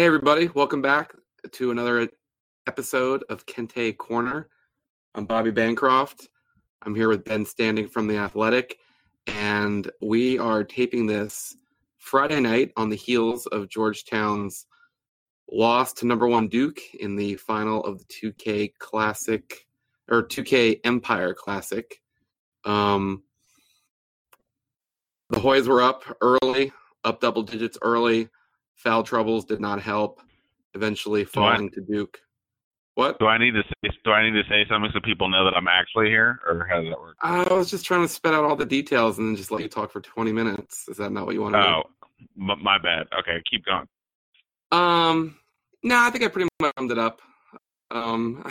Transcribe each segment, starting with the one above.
Hey, everybody. Welcome back to another episode of Kente Corner. I'm Bobby Bancroft. I'm here with Ben Standig from The Athletic, and we are taping this Friday night on the heels of Georgetown's loss to number one Duke in the final of the 2K Classic or 2K Empire Classic. Um, the Hoyas were up early, up double digits early. Foul troubles did not help. Eventually falling to Duke. What? Do I need to say, do I need to say something so people know that I'm actually here, or how does that work? I was just trying to spit out all the details and then just let you talk for 20 minutes. Is that not what you want to oh, do? Oh, my bad. Okay, keep going. Um, no, I think I pretty much summed it up. Um,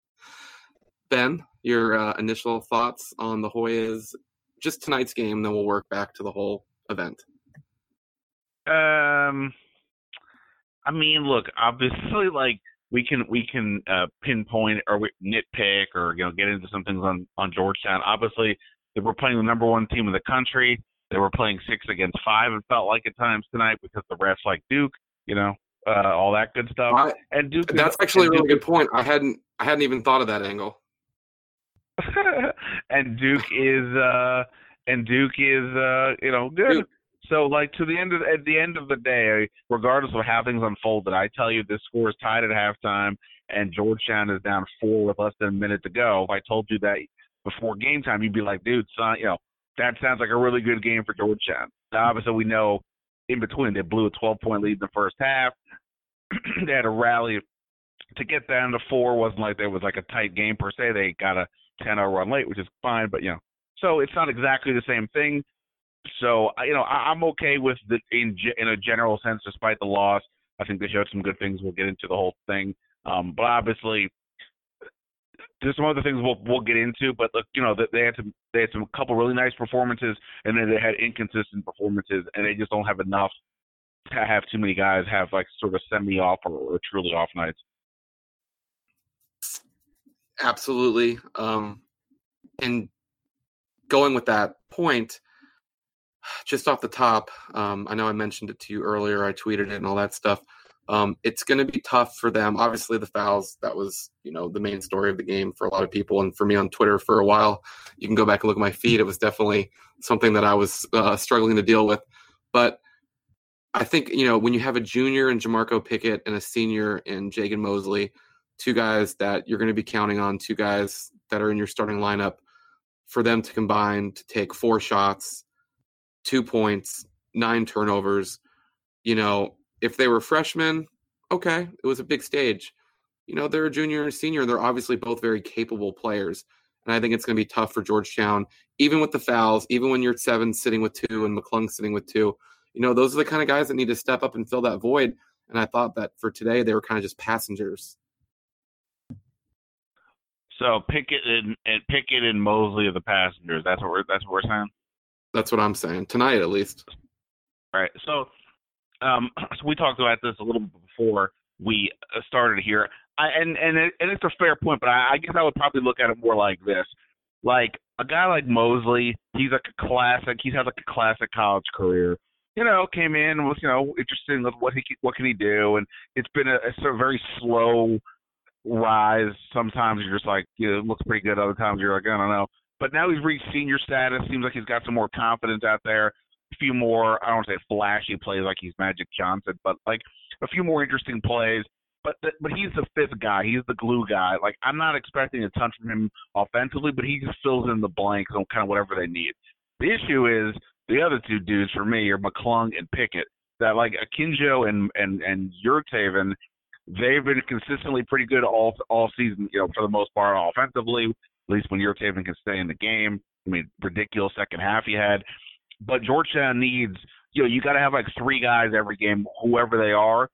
Ben, your uh, initial thoughts on the Hoyas, just tonight's game, then we'll work back to the whole event. Um, I mean, look, obviously, like we can we can uh, pinpoint or we, nitpick or you know get into some things on on Georgetown. Obviously, they were playing the number one team in the country. They were playing six against five. It felt like at times tonight because the refs like Duke, you know, uh, all that good stuff. I, and Duke. That's actually a really Duke, good point. I hadn't I hadn't even thought of that angle. and Duke is uh and Duke is uh you know good. Duke. So like to the end of at the end of the day, regardless of how things unfolded, I tell you this score is tied at halftime and Georgetown is down four with less than a minute to go. If I told you that before game time, you'd be like, dude, son, you know, that sounds like a really good game for Georgetown. Now, obviously, we know in between they blew a 12 point lead in the first half. they had a rally to get down to four. wasn't like there was like a tight game per se. They got a 10 0 run late, which is fine, but you know, so it's not exactly the same thing. So you know, I, I'm okay with the in in a general sense, despite the loss. I think they showed some good things. We'll get into the whole thing, um, but obviously, there's some other things we'll we'll get into. But look, you know, they had some they had some couple really nice performances, and then they had inconsistent performances, and they just don't have enough to have too many guys have like sort of semi off or, or truly off nights. Absolutely. Um, and going with that point, just off the top, um, I know I mentioned it to you earlier. I tweeted it and all that stuff. Um, it's going to be tough for them. Obviously, the fouls that was you know the main story of the game for a lot of people, and for me on Twitter for a while. You can go back and look at my feed. It was definitely something that I was uh, struggling to deal with. But I think you know when you have a junior in Jamorko Pickett and a senior in Jagan Mosely, two guys that you're going to be counting on, two guys that are in your starting lineup, for them to combine to take four shots, two points, nine turnovers. You know, if they were freshmen, okay, it was a big stage. You know, they're a junior and a senior. They're obviously both very capable players. And I think it's going to be tough for Georgetown, even with the fouls, even when Yurtseven sitting with two and McClung sitting with two. You know, those are the kind of guys that need to step up and fill that void. And I thought that for today, they were kind of just passengers. So Pickett and, and Pickett and Mosely are the passengers. That's what we're that's what we're saying. That's what I'm saying tonight, at least. All right. So, um, so we talked about this a little bit before we uh, started here. I, and and it, and it's a fair point, but I, I guess I would probably look at it more like this: like a guy like Mosely, he's like a classic. He's had like a classic college career. You know, came in was you know interested in what he what can he do, and it's been a, it's a very slow rise. Sometimes you're just like, you know, it looks pretty good. Other times you're like, I don't know. But now he's reached senior status. Seems like he's got some more confidence out there. A few more, I don't want to say flashy plays like he's Magic Johnson, but like a few more interesting plays. But the, but he's the fifth guy. He's the glue guy. Like I'm not expecting a ton from him offensively, but he just fills in the blanks on kind of whatever they need. The issue is the other two dudes for me are McClung and Pickett. That like Akinjo and and and Yurtseven they've been consistently pretty good all all season. You know, for the most part, offensively. At least when Yurtseven can stay in the game. I mean, ridiculous second half he had. But Georgetown needs, you know, you got to have like three guys every game, whoever they are,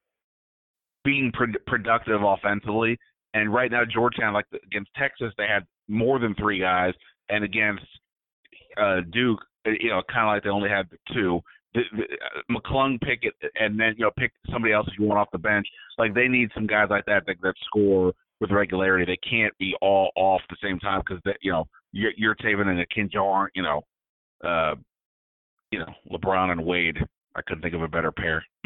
being pro- productive offensively. And right now, Georgetown, like against Texas, they had more than three guys, and against uh, Duke, you know, kind of like they only had two the, the, uh, McClung Pickett, and then you know pick somebody else if you want off the bench. Like they need some guys like that that, that score with regularity. They can't be all off the same time because you know you're, Yurtseven and Akinjo aren't you know, uh, you know LeBron and Wade. I couldn't think of a better pair.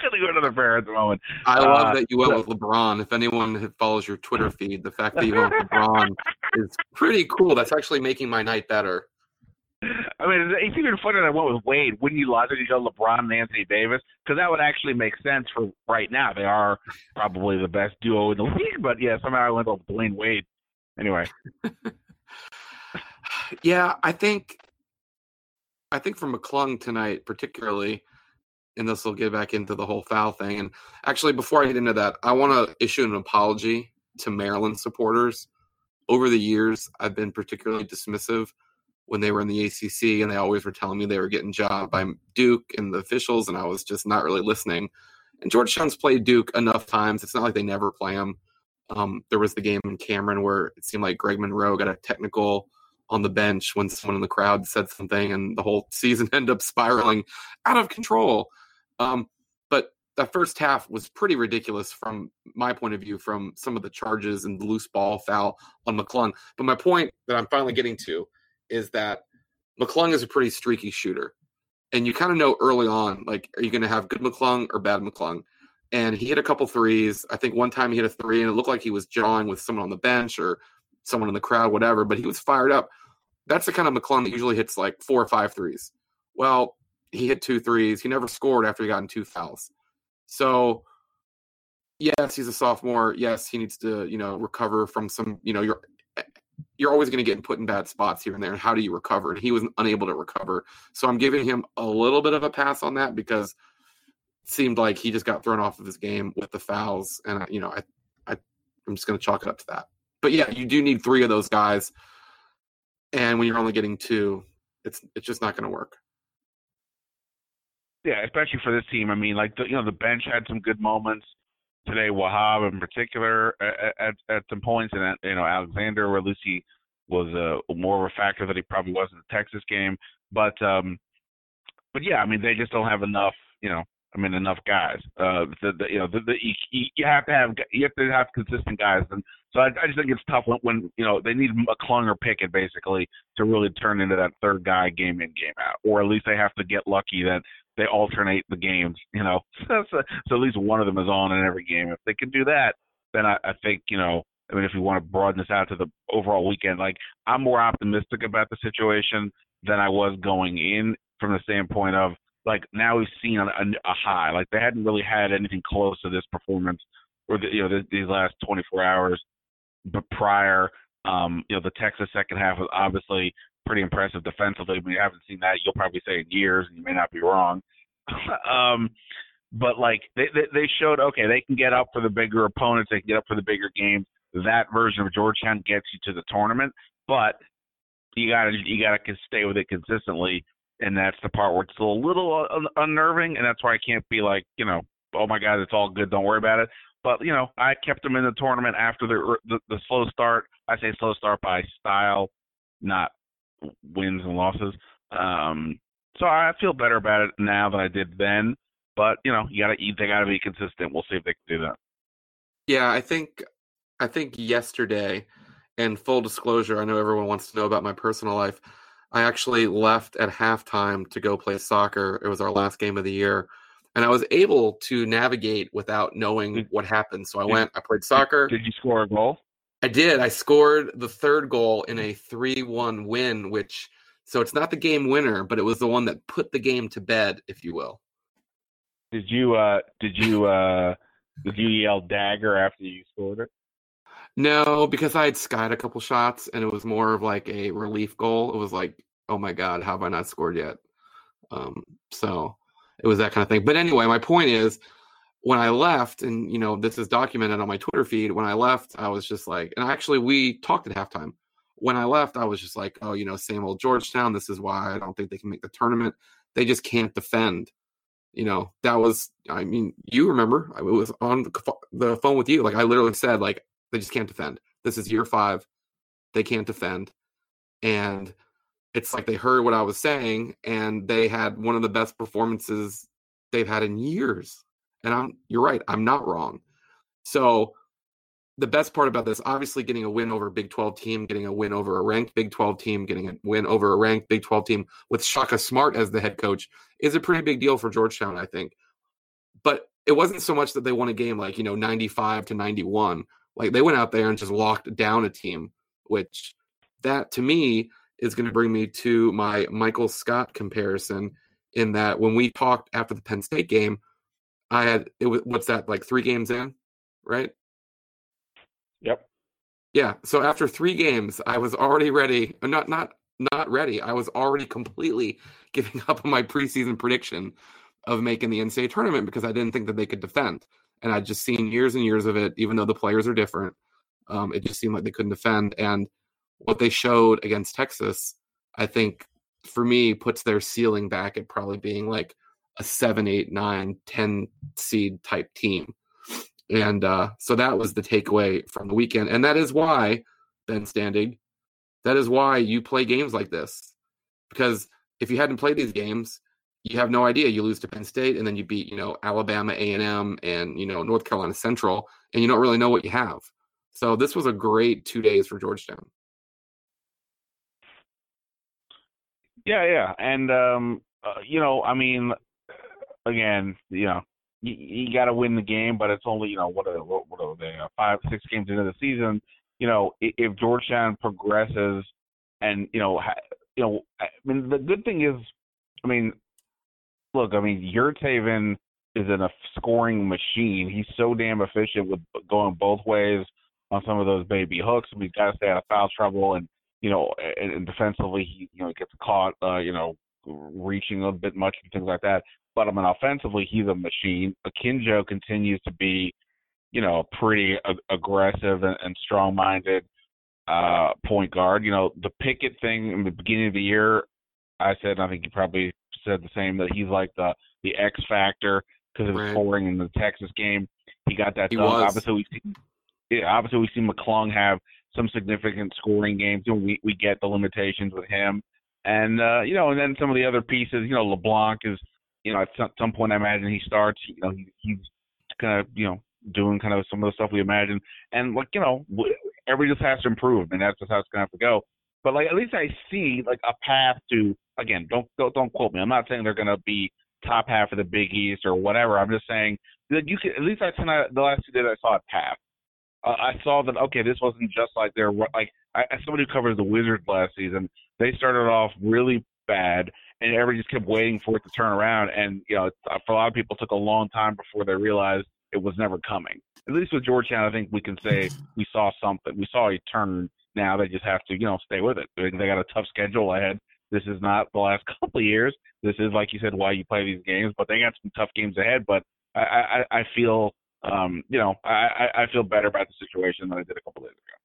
couldn't go another pair at the moment. I love uh, that you went so, with LeBron. If anyone follows your Twitter feed, the fact that you went with LeBron is pretty cool. That's actually making my night better. I mean, it's even funnier than what with Wade. Wouldn't you logically go LeBron and Anthony Davis? Because that would actually make sense for right now. They are probably the best duo in the league. But yeah, somehow I went with Dwyane Wade. Anyway. yeah, I think I think for McClung tonight, particularly, and this will get back into the whole foul thing. And actually, before I get into that, I want to issue an apology to Maryland supporters. Over the years, I've been particularly dismissive when they were in the ACC, and they always were telling me they were getting jobbed by Duke and the officials, and I was just not really listening. And Georgetown's played Duke enough times; it's not like they never play them. Um, there was the game in Cameron where it seemed like Greg Monroe got a technical on the bench when someone in the crowd said something, and the whole season ended up spiraling out of control. Um, but that first half was pretty ridiculous from my point of view, from some of the charges and the loose ball foul on McClung. But my point that I'm finally getting to is that McClung is a pretty streaky shooter. And you kind of know early on, like, are you going to have good McClung or bad McClung? And he hit a couple threes. I think one time he hit a three, and it looked like he was jawing with someone on the bench or someone in the crowd, whatever, but he was fired up. That's the kind of McClung that usually hits like four or five threes. Well, he hit two threes. He never scored after he got in two fouls. So, yes, he's a sophomore. Yes, he needs to, you know, recover from some, you know, you're you're always going to get put in bad spots here and there. And how do you recover? And he was unable to recover. So I'm giving him a little bit of a pass on that because it seemed like he just got thrown off of his game with the fouls. And, you know, I, I, I'm just going to chalk it up to that. But yeah, you do need three of those guys. And when you're only getting two, it's it's just not going to work. Yeah, especially for this team. I mean, like the, you know, the bench had some good moments today. Wahab in particular at, at, at some points, and you know Alexander, where Lucy was uh, more of a factor that he probably was in the Texas game. But um, but yeah, I mean, they just don't have enough. You know, I mean, enough guys. Uh, the, the you know, the, the you, you have to have you have to have consistent guys, and so I, I just think it's tough when, when you know they need McClung or Pickett basically to really turn into that third guy game in game out, or at least they have to get lucky that they alternate the games. You know, so, so, so at least one of them is on in every game. If they can do that, then I, I think you know. I mean, if you want to broaden this out to the overall weekend, like I'm more optimistic about the situation than I was going in from the standpoint of like now we've seen a, a high. Like they hadn't really had anything close to this performance or the, you know the, these last 24 hours. But prior, um, you know, the Texas second half was obviously pretty impressive defensively. We haven't seen that. You'll probably say in years, and you may not be wrong. um, but like they, they they showed okay, they can get up for the bigger opponents. They can get up for the bigger games. That version of Georgetown gets you to the tournament, but you gotta you gotta stay with it consistently and that's the part where it's a little unnerving, and that's why I can't be like, you know, oh my god, it's all good, don't worry about it. But you know, I kept them in the tournament after the the, the slow start. I say slow start by style, not wins and losses. Um, so I feel better about it now than I did then. But you know, you gotta they gotta be consistent. We'll see if they can do that. Yeah, I think I think yesterday, and full disclosure, I know everyone wants to know about my personal life. I actually left at halftime to go play soccer. It was our last game of the year. And I was able to navigate without knowing what happened. So I went, I played soccer. Did you score a goal? I did. I scored the third goal in a 3 1 win, which, so it's not the game winner, but it was the one that put the game to bed, if you will. Did you, uh, did you, uh, did you yell dagger after you scored it? No, because I had skied a couple shots and it was more of like a relief goal. It was like, oh my god, how have I not scored yet? Um, so it was that kind of thing. But anyway, my point is, when I left, and you know, this is documented on my Twitter feed. When I left, I was just like, and actually, we talked at halftime. When I left, I was just like, oh, you know, same old Georgetown. This is why I don't think they can make the tournament. They just can't defend. You know, that was, I mean, you remember, I was on the phone with you. Like, I literally said, like, they just can't defend. This is year five. They can't defend. And it's like they heard what I was saying and they had one of the best performances they've had in years. And I'm you're right, I'm not wrong. So the best part about this, obviously getting a win over a Big 12 team, getting a win over a ranked Big 12 team, getting a win over a ranked Big 12 team with Shaka Smart as the head coach is a pretty big deal for Georgetown, I think. But it wasn't so much that they won a game like you know 95 to 91 like they went out there and just locked down a team which that to me is going to bring me to my michael scott comparison in that when we talked after the penn state game i had it was what's that like three games in right Yep. yeah so after three games i was already ready uh, not not not ready i was already completely giving up on my preseason prediction of making the NCAA tournament because I didn't think that they could defend. And I'd just seen years and years of it, even though the players are different. Um, it just seemed like they couldn't defend. And what they showed against Texas, I think for me, puts their ceiling back at probably being like a seven, eight, nine, 10 seed type team. And uh, so that was the takeaway from the weekend. And that is why, Ben Standig, that is why you play games like this. Because if you hadn't played these games, you have no idea. You lose to Penn State, and then you beat you know Alabama A and M and you know North Carolina Central, and you don't really know what you have. So this was a great two days for Georgetown. Yeah, yeah, and um, uh, you know, I mean, again, you know, you, you got to win the game, but it's only you know what are what, what are they uh, five six games into the season. You know, if, if Georgetown progresses, and you know, ha, you know, I mean, the good thing is, I mean, look, I mean, Yurtseven is in a scoring machine. He's so damn efficient with going both ways on some of those baby hooks. I mean, he's got to stay out of foul trouble, and you know, and, and defensively, he you know gets caught, uh, you know, reaching a bit much and things like that. But I mean, offensively, he's a machine. Akinjo continues to be, you know, pretty ag- aggressive and, and strong-minded uh, point guard. You know, the Pickett thing in the beginning of the year, I said, and I think you probably said the same that he's like the the X factor because of his Right. scoring in the Texas game. He got that He dunk. was. Obviously, we see, yeah, obviously we see McClung have some significant scoring games. Know, we we get the limitations with him, and uh, you know, and then some of the other pieces. You know, LeBlanc is, you know, at some, some point I imagine he starts. You know, he, he's kind of you know doing kind of some of the stuff we imagine, and like you know, everybody just has to improve, and that's just how it's gonna have to go. But like at least I see like a path to again. Don't don't, don't quote me. I'm not saying they're gonna be top half of the Big East or whatever. I'm just saying that you can at least I tonight the last two days I saw a path. Uh, I saw that okay, this wasn't just like they're like I, as somebody who covers the Wizards last season. They started off really bad, and everybody just kept waiting for it to turn around. And you know, uh, for a lot of people, it took a long time before they realized it was never coming. At least with Georgetown, I think we can say we saw something. We saw a turn. Now they just have to, you know, stay with it. They, got a tough schedule ahead. This is not the last couple of years. This is, like you said, why you play these games. But they got some tough games ahead. But I, I, I feel, um, you know, I, I I feel better about the situation than I did a couple days ago.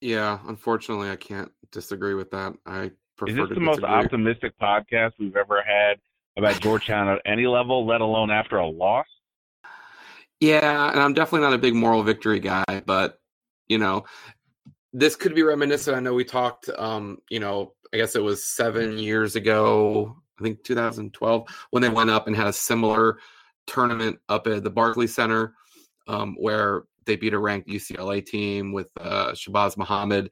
Yeah, unfortunately, I can't disagree with that. I prefer Is this to the most optimistic podcast we've ever had about Georgetown at any level, let alone after a loss? Yeah, and I'm definitely not a big moral victory guy, but you know, this could be reminiscent. I know we talked, um, you know, I guess it was seven years ago, I think 2012, when they went up and had a similar tournament up at the Barclays Center, um, where they beat a ranked UCLA team with uh, Shabazz Muhammad,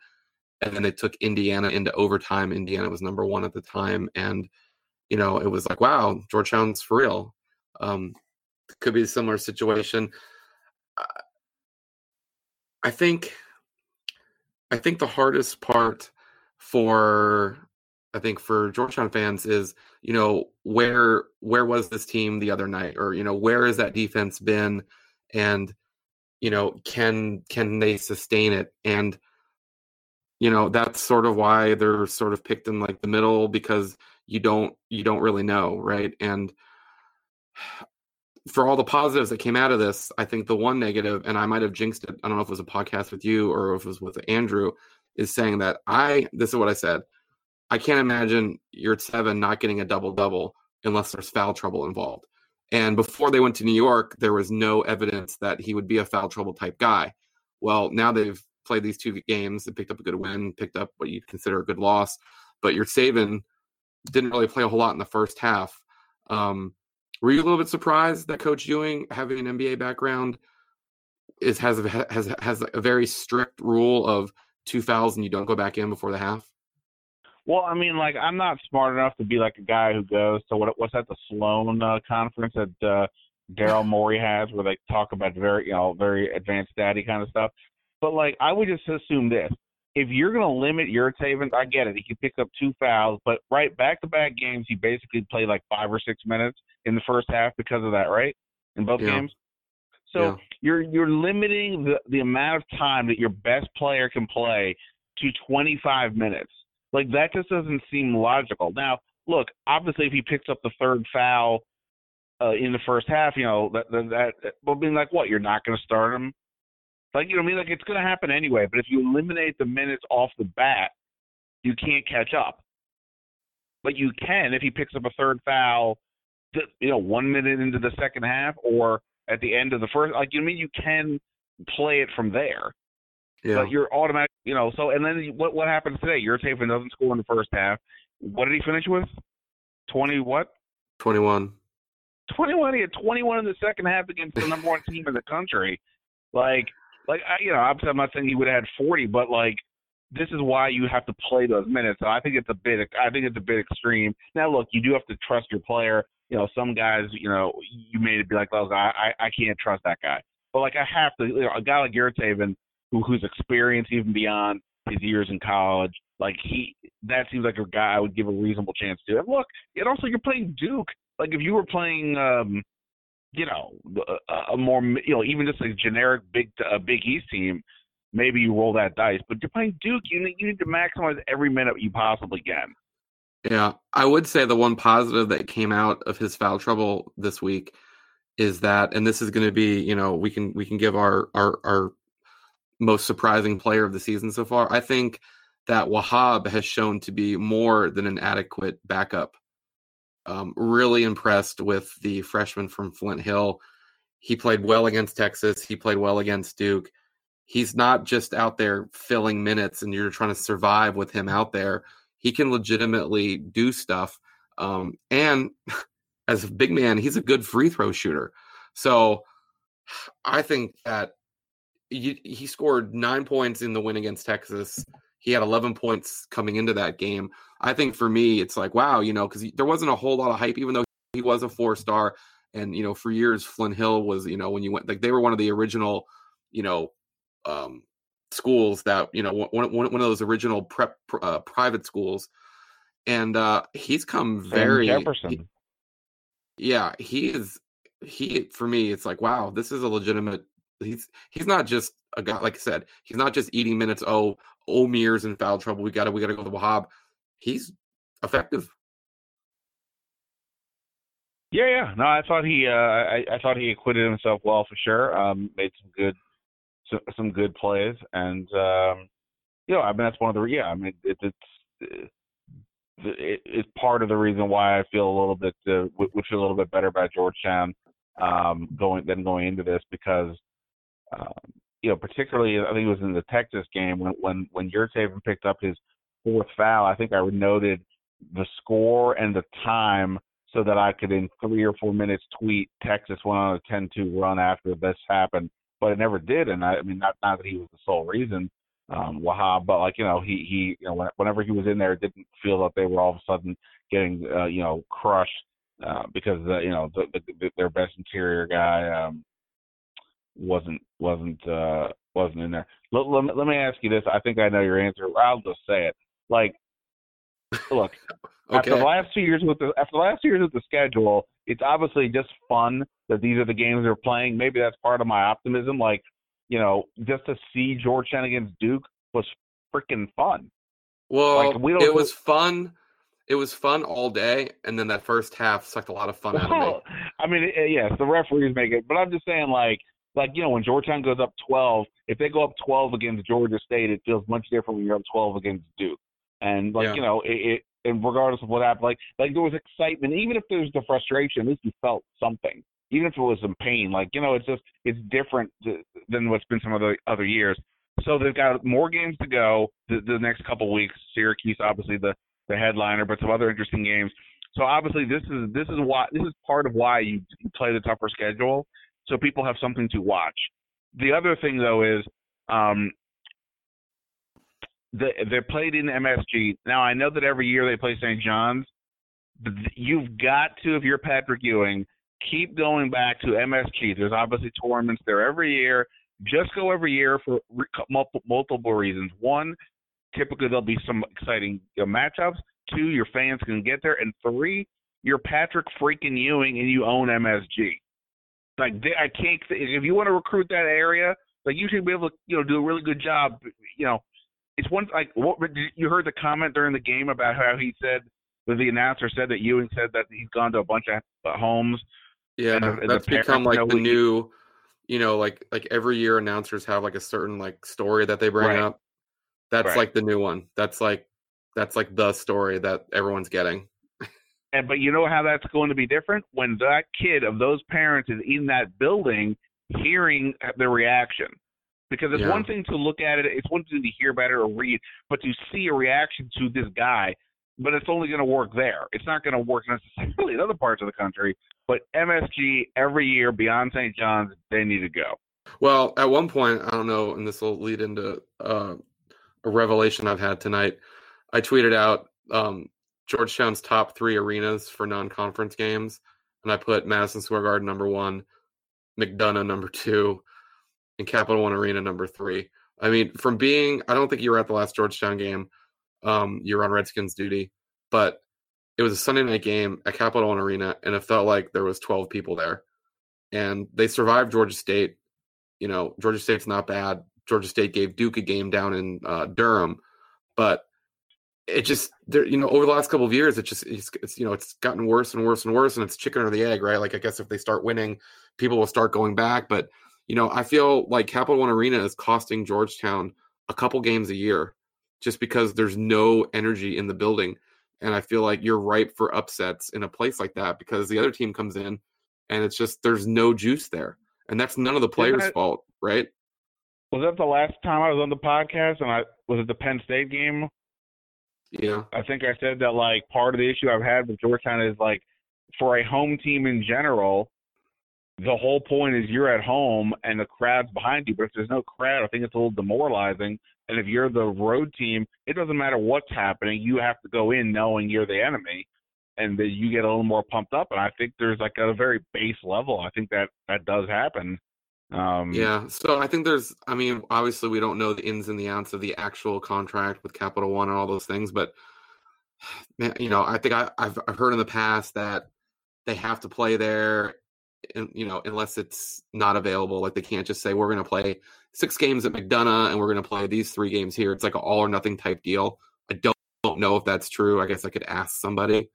and then they took Indiana into overtime. Indiana was number one at the time, and you know, it was like, wow, Georgetown's for real. Um, could be a similar situation. I think I think the hardest part for I think for Georgetown fans is, you know, where where was this team the other night or you know, where has that defense been and you know, can can they sustain it and you know, that's sort of why they're sort of picked in like the middle because you don't you don't really know, right? And for all the positives that came out of this, I think the one negative, and I might have jinxed it. I don't know if it was a podcast with you or if it was with Andrew, is saying that I. This is what I said. I can't imagine Yurtseven not getting a double double unless there's foul trouble involved. And before they went to New York, there was no evidence that he would be a foul trouble type guy. Well, now they've played these two games, and picked up a good win, picked up what you'd consider a good loss, but Yurtseven didn't really play a whole lot in the first half. Um, were you a little bit surprised that Coach Ewing, having an NBA background, is has a, has has a very strict rule of two fouls and you don't go back in before the half? Well, I mean, like I'm not smart enough to be like a guy who goes to what what's that the Sloan uh, conference that uh, Daryl Morey has, where they talk about very you know very advanced daddy kind of stuff. But like I would just assume this: if you're going to limit Yurtseven, I get it. He can pick up two fouls, but right back to back games, he basically played like five or six minutes in the first half because of that, right? In both Yeah. games. So Yeah. you're you're limiting the the amount of time that your best player can play to 25 minutes. Like that just doesn't seem logical. Now, look, obviously, if he picks up the third foul uh, in the first half, you know that that, that will be like what you're not going to start him. Like you know, what I mean, like it's going to happen anyway. But if you eliminate the minutes off the bat, you can't catch up. But you can if he picks up a third foul, you know, one minute into the second half or at the end of the first. Like you know I mean, you can play it from there. Yeah. But you're automatic, you know. So and then what what happens today? Yurtseven doesn't score in the first half. What did he finish with? Twenty what? 21. Twenty one. He had twenty one in the second half against the number one team in the country. Like, like I, you know, obviously I'm not saying he would have had forty, but like this is why you have to play those minutes. So I think it's a bit. I think it's a bit extreme. Now look, you do have to trust your player. You know, some guys, you know, you may be like, "Well, I I I can't trust that guy." But like I have to. You know, a guy like Yurtseven, who whose experience even beyond his years in college, like he, that seems like a guy I would give a reasonable chance to. And look, and also you're playing Duke. Like if you were playing, um, you know, a, a more, you know, even just a generic Big uh, Big East team, maybe you roll that dice. But you're playing Duke. You need, you need to maximize every minute you possibly can. Yeah, I would say the one positive that came out of his foul trouble this week is that, and this is going to be, you know, we can we can give our our our most surprising player of the season so far. I think that Wahab has shown to be more than an adequate backup. Um, really impressed with the freshman from Flint Hill. He played well against Texas. He played well against Duke. He's not just out there filling minutes and you're trying to survive with him out there he can legitimately do stuff. Um, and as a big man, he's a good free throw shooter. So I think that he, he scored nine points in the win against Texas. He had 11 points coming into that game. I think for me, it's like, wow, you know, because there wasn't a whole lot of hype, even though he was a four star. And, you know, for years, Flint Hill was, you know, when you went, like, they were one of the original, you know, um, schools that you know one, one, one of those original prep uh, private schools and uh he's come very Jefferson. he- yeah he is he for me it's like wow this is a legitimate he's he's not just a guy like i said he's not just eating minutes oh Omer's in foul trouble we gotta we gotta go to wahab he's effective Yeah, yeah. No, I thought he, uh, I, I thought he acquitted himself well for sure. Um, made some good, some, some good plays, and um, you know, I mean, that's one of the, yeah, I mean, it, it's, it, it's part of the reason why I feel a little bit, uh, would feel a little bit better about Georgetown, um, going than going into this because, um, you know, particularly I think it was in the Texas game when when when Yurtseven picked up his fourth foul. I think I noted the score and the time so that I could, in three or four minutes, tweet Texas went on a 10-2 run after this happened, but it never did. And I, I mean, not not that he was the sole reason, um, Wahab, but like you know, he he, you know, whenever he was in there, it didn't feel that they were all of a sudden getting, uh, you know, crushed uh, because uh, you know the, the, their best interior guy um, wasn't wasn't uh, wasn't in there. Let, let, me- let me ask you this. I think I know your answer. I'll just say it. Like, look, after the last two years with the after the last two years with the schedule, it's obviously just fun that these are the games they're playing. Maybe that's part of my optimism. Like, you know, just to see Georgetown against Duke was freaking fun. well like, we don't- it was fun it was fun all day and then that first half sucked a lot of fun out of me I mean, eh, yes, the referees make it, but I'm just saying, like, like you know, when Georgetown goes up 12, if they go up 12 against Georgia State, it feels much different when you're up 12 against Duke. And like Yeah. you know, it, it and regardless of what happened, like like there was excitement, even if there's the frustration, at least you felt something. Even if it was some pain, like you know, it's just it's different th- than what's been some of the other years. So they've got more games to go the, the next couple weeks. Syracuse, obviously the the headliner, but some other interesting games. So obviously this is this is why this is part of why you play the tougher schedule, so people have something to watch. The other thing though is um, they're played in MSG. Now I know that every year they play St. John's, but you've got to, if you're Patrick Ewing, keep going back to MSG. There's obviously tournaments there every year. Just go every year for multiple, multiple reasons. One, typically there'll be some exciting you know, matchups. Two, your fans can get there, and three, you're Patrick freaking Ewing and you own MSG. Like I can't. If you want to recruit that area, like you should be able to, you know, do a really good job. You know, it's one like what you heard the comment during the game about how he said that the announcer said that Ewing said that he's gone to a bunch of uh, homes. Yeah, and, and that's become like the new, you know, like like every year announcers have like a certain like story that they bring right. up. That's right. like the new one. That's like that's like the story that everyone's getting. And but you know how that's going to be different when that kid of those parents is in that building hearing the reaction. Because it's yeah. one thing to look at it, it's one thing to hear about it or read, but to see a reaction to this guy, but it's only going to work there. It's not going to work necessarily in other parts of the country. But MSG every year beyond St. John's, they need to go. Well, at one point, I don't know, and this will lead into uh, a revelation I've had tonight. I tweeted out um, Georgetown's top three arenas for non-conference games, and I put Madison Square Garden number one, McDonough number two, and Capital One Arena number three. I mean, from being, I don't think you were at the last Georgetown game. Um, you were on Redskins duty, but it was a Sunday night game at Capital One Arena, and it felt like there was 12 people there, and they survived Georgia State. You know, Georgia State's not bad. Georgia State gave Duke a game down in uh, Durham, but it just there you know over the last couple of years it just it's, it's, you know it's gotten worse and worse and worse and it's chicken or the egg right? Like i guess if they start winning people will start going back but you know i feel like capital one arena is costing georgetown a couple games a year just because there's no energy in the building and i feel like you're ripe for upsets in a place like that because the other team comes in and it's just there's no juice there and that's none of the players fault right? Was that the last time i was on the podcast and i was it the penn state game yeah. I think I said that like part of the issue I've had with Georgetown is like for a home team in general, the whole point is you're at home and the crowd's behind you. But if there's no crowd, I think it's a little demoralizing. And if you're the road team, it doesn't matter what's happening. You have to go in knowing you're the enemy, and that you get a little more pumped up. And I think there's like a very base level. I think that that does happen. Um, yeah, so I think there's, I mean, obviously we don't know the ins and the outs of the actual contract with Capital One and all those things, but man, you know, I think I, have I've heard in the past that they have to play there, and you know, unless it's not available, like they can't just say we're going to play six games at McDonough and we're going to play these three games here. It's like an all or nothing type deal. I don't, don't know if that's true. I guess I could ask somebody,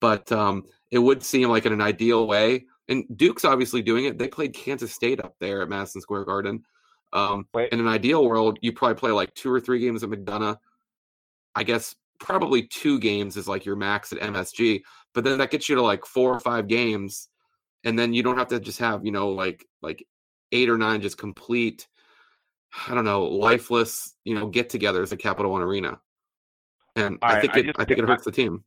but um, it would seem like in an ideal way and Duke's obviously doing it. They played Kansas State up there at Madison Square Garden. Um, in an ideal world, you probably play like two or three games at McDonough. I guess probably two games is like your max at MSG, but then that gets you to like four or five games, and then you don't have to just have you know like like eight or nine just complete. I don't know, lifeless, you know, get-togethers at Capital One Arena, and I think it, I, I think it hurts the team.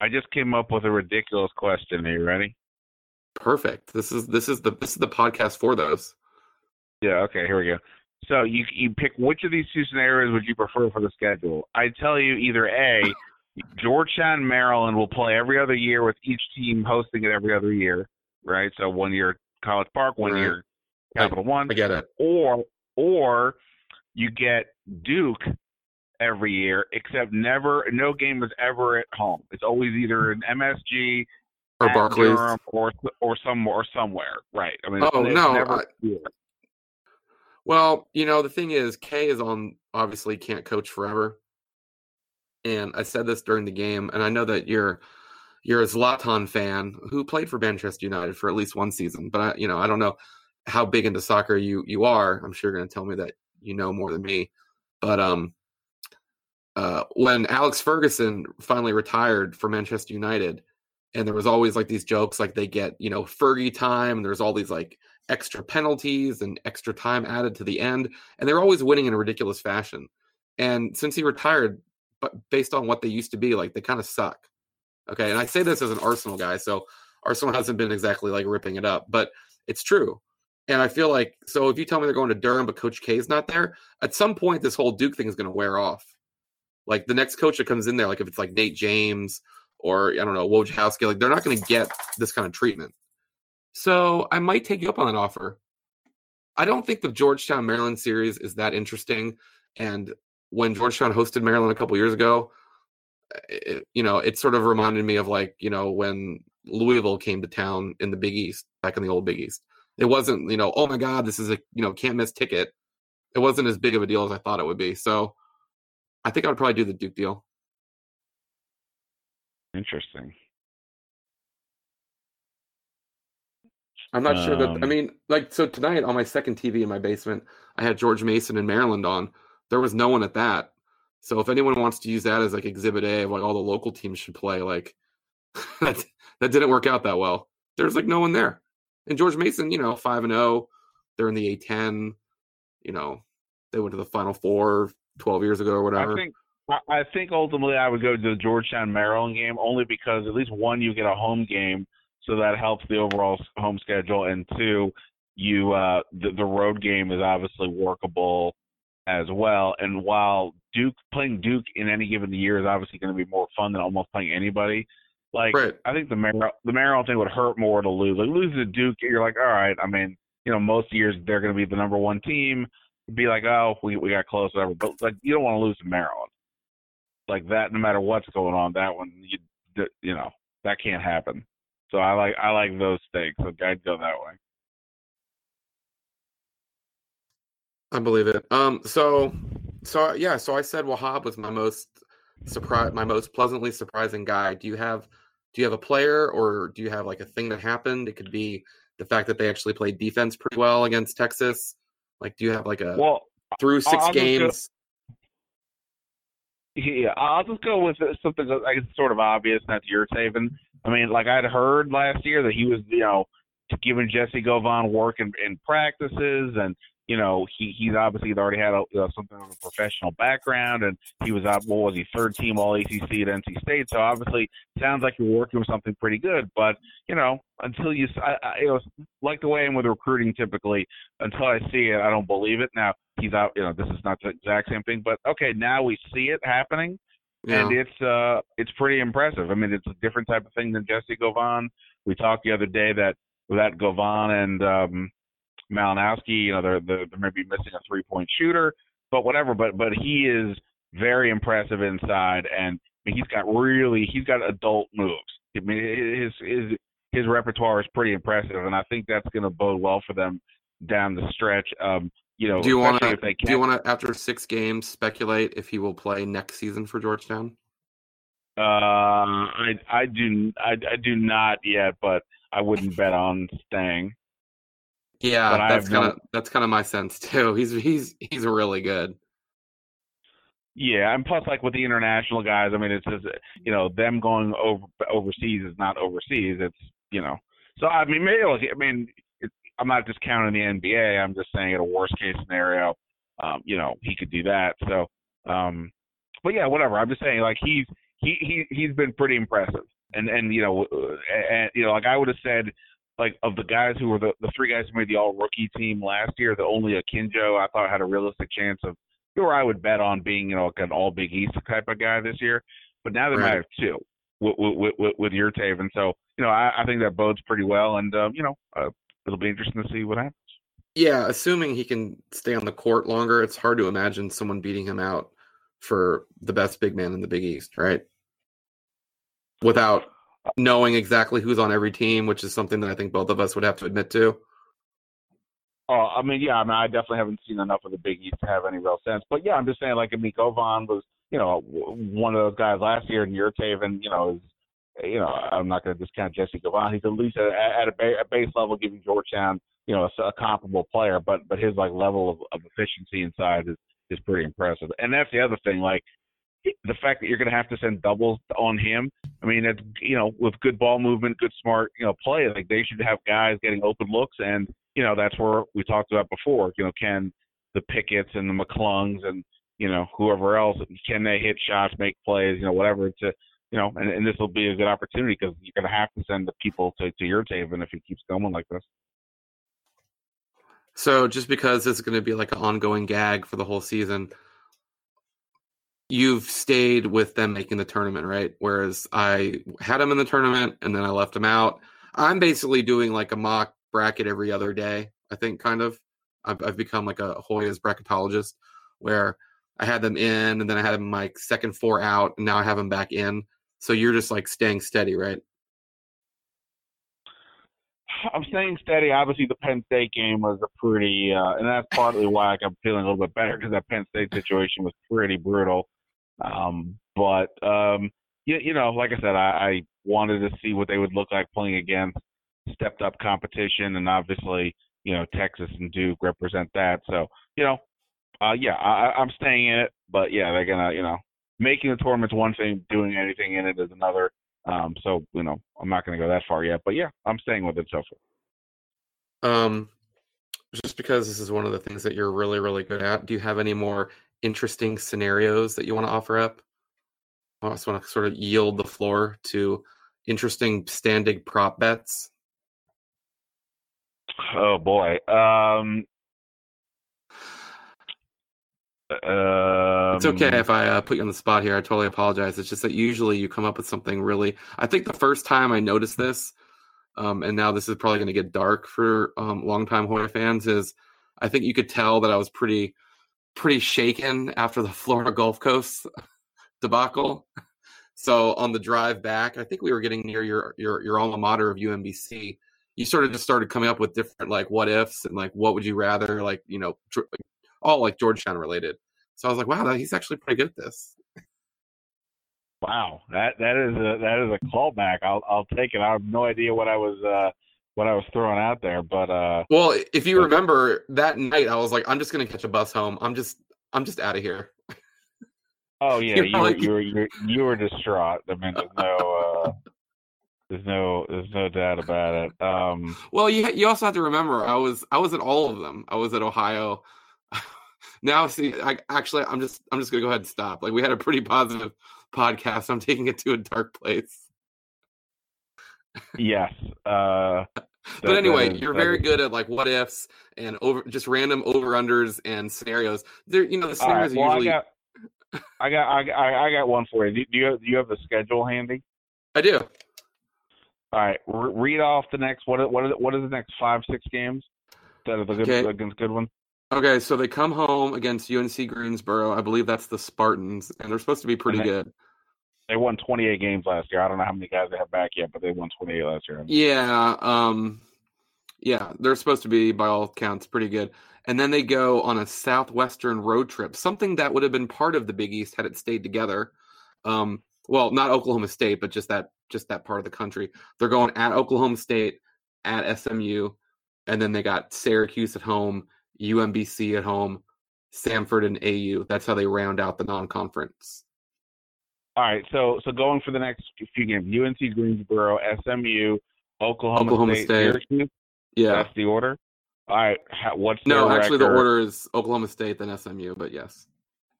I just came up with a ridiculous question. Are you ready? Perfect. This is this is the this is the podcast for those. Yeah. Okay. Here we go. So you you pick which of these two scenarios would you prefer for the schedule? I tell you either a Georgetown, Maryland will play every other year with each team hosting it every other year, right? So one year College Park, one right. year Capital I, One. I get it. Or or you get Duke every year, except never no game is ever at home. It's always either an MSG or Barclays or or some or somewhere, right? I mean, oh no. Never... I, well, you know the thing is, K is on obviously can't coach forever, and I said this during the game, and I know that you're you're a Zlatan fan who played for Manchester United for at least one season, but I, you know I don't know how big into soccer you you are. I'm sure you're going to tell me that you know more than me, but um. Uh, when Alex Ferguson finally retired for Manchester United, and there was always like these jokes like they get you know fergie time and there's all these like extra penalties and extra time added to the end and they're always winning in a ridiculous fashion. And since he retired but based on what they used to be like they kind of suck. Okay and i say this as an arsenal guy so arsenal hasn't been exactly like ripping it up but it's true. And I feel like so if you tell me they're going to Durham, but Coach K is not there, at some point this whole Duke thing is going to wear off. Like the next coach that comes in there, like if it's like Nate James or I don't know Wojciechowski, like they're not going to get this kind of treatment. So I might take you up on that offer. I don't think the Georgetown Maryland series is that interesting. And when Georgetown hosted Maryland a couple years ago, eh, it, you know, it sort of reminded me of like you know when Louisville came to town in the Big East back in the old Big East. It wasn't you know oh my god this is a you know can't miss ticket. It wasn't as big of a deal as I thought it would be. So I think I would probably do the Duke deal. Interesting. I'm not um, sure that I Um, mean like so tonight on my second TV in my basement I had George Mason in Maryland on. There was no one at that. So if anyone wants to use that as like exhibit A of like all the local teams should play, like that that didn't work out that well. There's like no one there. And George Mason, you know, five and zero. They're in the A10. You know, they went to the Final Four 12 years ago or whatever. I think I I think ultimately I would go to the Georgetown Maryland game only because at least one you get a home game, so that helps the overall home schedule, and two, you uh the, the road game is obviously workable as well. And while Duke playing Duke in any given year is obviously going to be more fun than almost playing anybody, like Right. I think the Mar- the Maryland thing would hurt more to lose. Like losing to Duke, you're like, all right. I mean, you know, most years they're going to be the number one team. Be like, oh, we we got close, whatever. But like, you don't want to lose to Maryland like that. No matter what's going on, that one, you you know, that can't happen. So I like I like those stakes. So I'd go that way. I believe it. Um, so, so yeah, so I said Wahab was my most surprise, my most pleasantly surprising guy. Do you have, do you have a player, or do you have like a thing that happened? It could be the fact that they actually played defense pretty well against Texas. Like, do you have like a Well, through 6 I'll games? Yeah, I'll just go with something that I guess sort of obvious, and that's saving. I mean, like I'd heard last year that he was, you know, giving Jesse Govan work in, in practices, and you know, he he's obviously already had a, know, something of a professional background, and he was out. What was he? Third team All ACC at NC State. So obviously, sounds like you're working with something pretty good. But you know, until you, I, I, you know, like the way I'm with recruiting typically, until I see it, I don't believe it. Now he's out. You know, this is not the exact same thing, but okay, now we see it happening Yeah. and it's uh it's pretty impressive. I mean, it's a different type of thing than Jesse Govan. We talked the other day that that Govan and um Malinowski, you know, they're, they're they're maybe missing a three point shooter, but whatever. But but he is very impressive inside, and I mean, he's got really he's got adult moves. I mean, his his his repertoire is pretty impressive, and I think that's going to bode well for them down the stretch. Um, you know, do you want to? especially if they Do you want to, after six games, speculate if he will play next season for Georgetown? Uh, I I do I, I do not yet, but I wouldn't bet on staying. Yeah, But that's kind of that's kind of my sense too. He's he's he's really good. Yeah, and plus, like with the international guys, I mean, it's just you know them going over overseas is not overseas. It's you know, so I mean, maybe I mean, I'm not discounting the NBA. I'm just saying, at a worst case scenario, um, you know, he could do that. So, um, but yeah, whatever. I'm just saying, like he's he he he's been pretty impressive, and and you know, and you know, like I would have said. Like of the guys who were the, the three guys who made the all rookie team last year, the only Akinjo I thought had a realistic chance of who or I would bet on being, you know, like an all Big East type of guy this year. But now they might have two with with with, with Yurtseven. So you know, I, I think that bodes pretty well, and um, you know, uh, it'll be interesting to see what happens. Yeah, assuming he can stay on the court longer, it's hard to imagine someone beating him out for the best big man in the Big East, right? Without knowing exactly who's on every team, which is something that I think both of us would have to admit to. Oh, I mean, yeah, I mean, I definitely haven't seen enough of the Big East to have any real sense. But yeah, I'm just saying, like, I mean, Govan was, you know, one of those guys last year, and Yurtseven, you know, is, you know, I'm not going to discount Jesse Govan. He's at least at, at a, a base level giving Georgetown, you know, a, a comparable player. But but his like level of, of efficiency inside is is pretty impressive. And that's the other thing, like the fact that you're going to have to send doubles on him. I mean, it's you know, with good ball movement, good smart, you know, play, like they should have guys getting open looks, and you know, that's where we talked about before. You know, can the Pickets and the McClungs and you know whoever else can they hit shots, make plays, you know, whatever to you know, and, and this will be a good opportunity because you're going to have to send the people to to Yurtseven if he keeps going like this. So just because this is going to be like an ongoing gag for the whole season, you've stayed with them making the tournament, right? Whereas I had them in the tournament and then I left them out. I'm basically doing like a mock bracket every other day. I think kind of. I've, I've become like a Hoyas bracketologist where I had them in and then I had them like second four out and now I have them back in. So you're just like staying steady, right? I'm staying steady. Obviously, the Penn State game was a pretty, uh, and that's partly why I'm feeling a little bit better because that Penn State situation was pretty brutal. Um, but um, you, you know, like I said, I, I wanted to see what they would look like playing against stepped up competition, and obviously, you know, Texas and Duke represent that. So, you know, uh, yeah, I, I'm staying in it, but yeah, they're gonna, you know, making the tournament's one thing, doing anything in it is another. Um, so you know, I'm not going to go that far yet, but yeah, I'm staying with it so far. Um, just because this is one of the things that you're really, really good at, do you have any more interesting scenarios that you want to offer up? I just want to sort of yield the floor to interesting standing prop bets. Oh boy. Um, um, it's okay if I uh, put you on the spot here. I totally apologize. It's just that usually you come up with something really. I think the first time I noticed this, um, and now this is probably going to get dark for um, longtime Hoya fans, is I think you could tell that I was pretty, pretty shaken after the Florida Gulf Coast debacle. So on the drive back, I think we were getting near your your your alma mater of UMBC. You sort of just started coming up with different like what ifs and like what would you rather, like you know, all like Georgetown related. So I was like, wow, he's actually pretty good at this. Wow, that that is a that is a callback. I'll I'll take it. I have no idea what I was uh what I was throwing out there, but uh Well, if you remember that night I was like, I'm just gonna catch a bus home. I'm just I'm just out of here. Oh yeah, you were, you were you were you were distraught. I mean there's no uh there's no there's no doubt about it. Um Well you you also have to remember I was I was at all of them. I was at Ohio now see I actually I'm just I'm just gonna go ahead and stop. Like we had a pretty positive podcast. I'm taking it to a dark place. yes. Uh but anyway, you're very good at like what ifs and over just random over unders and scenarios. There, you know, the scenarios right, well, usually. I got, I got, I got, I got one for you. Do you have, do you have the schedule handy? I do. All right, read off the next. What what what is the next five six games that are the good okay. against good ones? Okay, so they come home against UNC Greensboro. I believe that's the Spartans, and they're supposed to be pretty they, good. They won 28 games last year. I don't know how many guys they have back yet, but they won 28 last year. Yeah, um, yeah, they're supposed to be by all counts pretty good. And then they go on a southwestern road trip, something that would have been part of the Big East had it stayed together. Um, well, not Oklahoma State, but just that just that part of the country. They're going at Oklahoma State, at SMU, and then they got Syracuse at home UMBC at home, Samford and AU. That's how they round out the non-conference. All right, so so going for the next few games, UNC Greensboro, SMU, Oklahoma, Oklahoma State, State. Syracuse. Yeah, that's the order. All right, what's no? Actually, record? the order is Oklahoma State then SMU, but yes.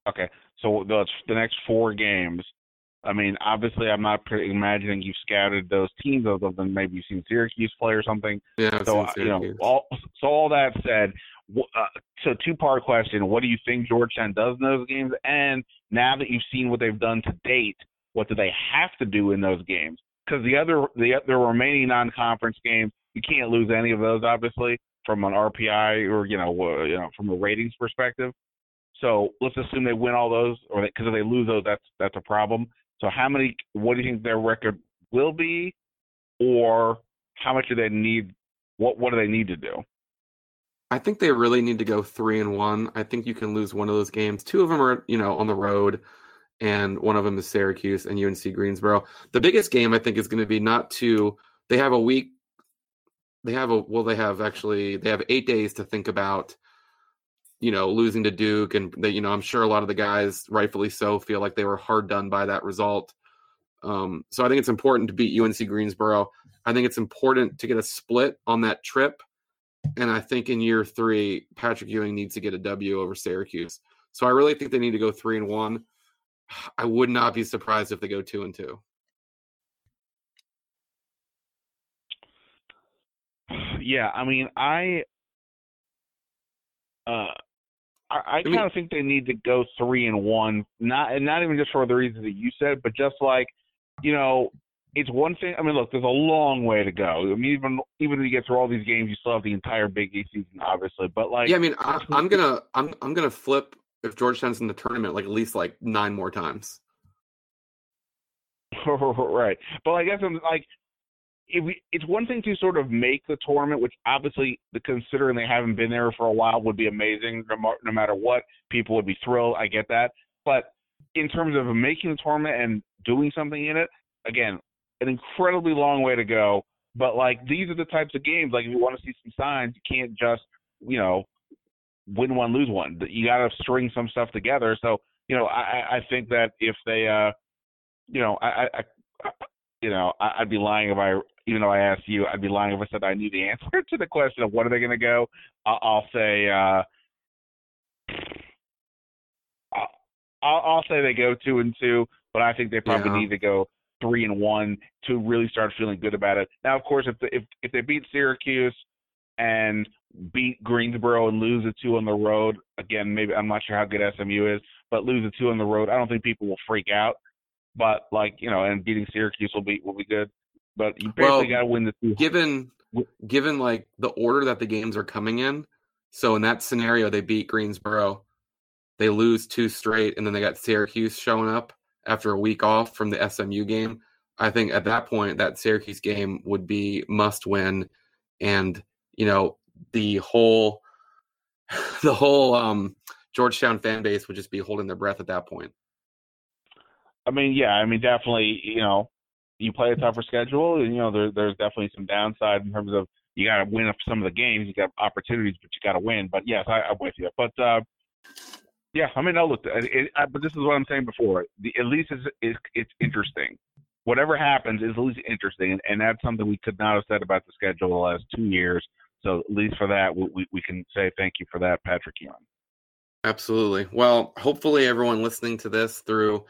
Okay, so the the next four games. I mean, obviously, I'm not imagining you've scouted those teams other than maybe you've seen Syracuse play or something. Yeah, so uh, you know, all so all that said, uh, so two part question: What do you think Georgetown does in those games? And now that you've seen what they've done to date, what do they have to do in those games? Because the other the the remaining non conference games, you can't lose any of those, obviously, from an RPI or you know you know from a ratings perspective. So let's assume they win all those, or because if they lose those, that's that's a problem. So how many? What do you think their record will be, or how much do they need? What what do they need to do? I think they really need to go three and one. I think you can lose one of those games. Two of them are, you know, on the road, and one of them is Syracuse and UNC Greensboro. The biggest game I think is going to be not to. They have a week. They have a well. They have actually. They have eight days to think about. You know, losing to Duke, and that you know, I'm sure a lot of the guys, rightfully so, feel like they were hard done by that result. Um, so I think it's important to beat UNC Greensboro. I think it's important to get a split on that trip and I think in year three, Patrick Ewing needs to get a W over Syracuse. So I really think they need to go three and one. I would not be surprised if they go two and two. Yeah, I mean, I uh, I, I kind of think they need to go three and one, not and not even just for the reasons that you said, but just like you know, it's one thing. I mean, look, there's a long way to go. I mean, even even when you get through all these games, you still have the entire Big East season, obviously. But like, yeah, I mean, I, am gonna I'm I'm gonna flip if Georgetown's in the tournament like at least like nine more times. right, but I guess I'm like, if we, it's one thing to sort of make the tournament, which obviously, the considering they haven't been there for a while, would be amazing. No, no matter what, people would be thrilled. I get that, but in terms of making the tournament and doing something in it, again, an incredibly long way to go. But like these are the types of games. Like if you want to see some signs, you can't just you know win one lose one. You got to string some stuff together. So you know I I think that if they uh you know I I, I you know I, I'd be lying if I even though I asked you I'd be lying if I said I knew the answer to the question of what are they going to go. I'll, I'll say. uh I'll, I'll say they go two and two, but I think they probably yeah. need to go three and one to really start feeling good about it. Now, of course, if the, if if they beat Syracuse and beat Greensboro and lose the two on the road, again, maybe I'm not sure how good SMU is, but lose the two on the road, I don't think people will freak out. But like you know, and beating Syracuse will be will be good. But you basically well, got to win the two. Given given like the order that the games are coming in, so in that scenario, they beat Greensboro, they lose two straight, and then they got Syracuse showing up after a week off from the SMU game. I think at that point that Syracuse game would be must win, and you know the whole the whole um, Georgetown fan base would just be holding their breath at that point. I mean, yeah, I mean, definitely, you know, you play a tougher schedule, and you know, there, there's definitely some downside in terms of you got to win some of the games, you got opportunities, but you got to win. But yes, I, I'm with you. But uh, yeah, I mean, no, look, it, it, but this is what I'm saying before. The, at least it's, it's, it's interesting. Whatever happens is at least interesting, and, and that's something we could not have said about the schedule the last two years. So at least for that, we, we can say thank you for that, Patrick Ewing. Absolutely. Well, hopefully everyone listening to this through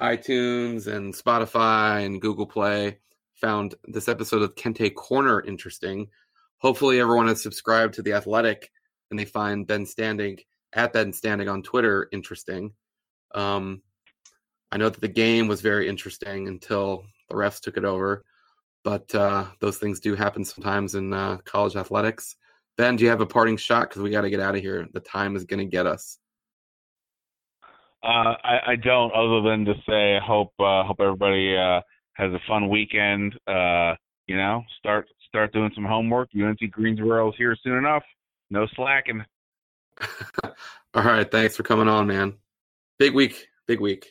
iTunes and Spotify and Google Play found this episode of Kente Corner interesting. Hopefully everyone has subscribed to The Athletic and they find Ben Standig at Ben Standig on Twitter interesting. Um, I know that the game was very interesting until the refs took it over, but uh, those things do happen sometimes in uh, college athletics. Ben, do you have a parting shot? Because we got to get out of here. The time is going to get us. Uh, I, I, don't, other than to say, I hope uh, hope everybody uh, has a fun weekend. Uh, you know, start start doing some homework. UNC Greensboro is here soon enough. No slacking. All right. Thanks for coming on, man. Big week. Big week.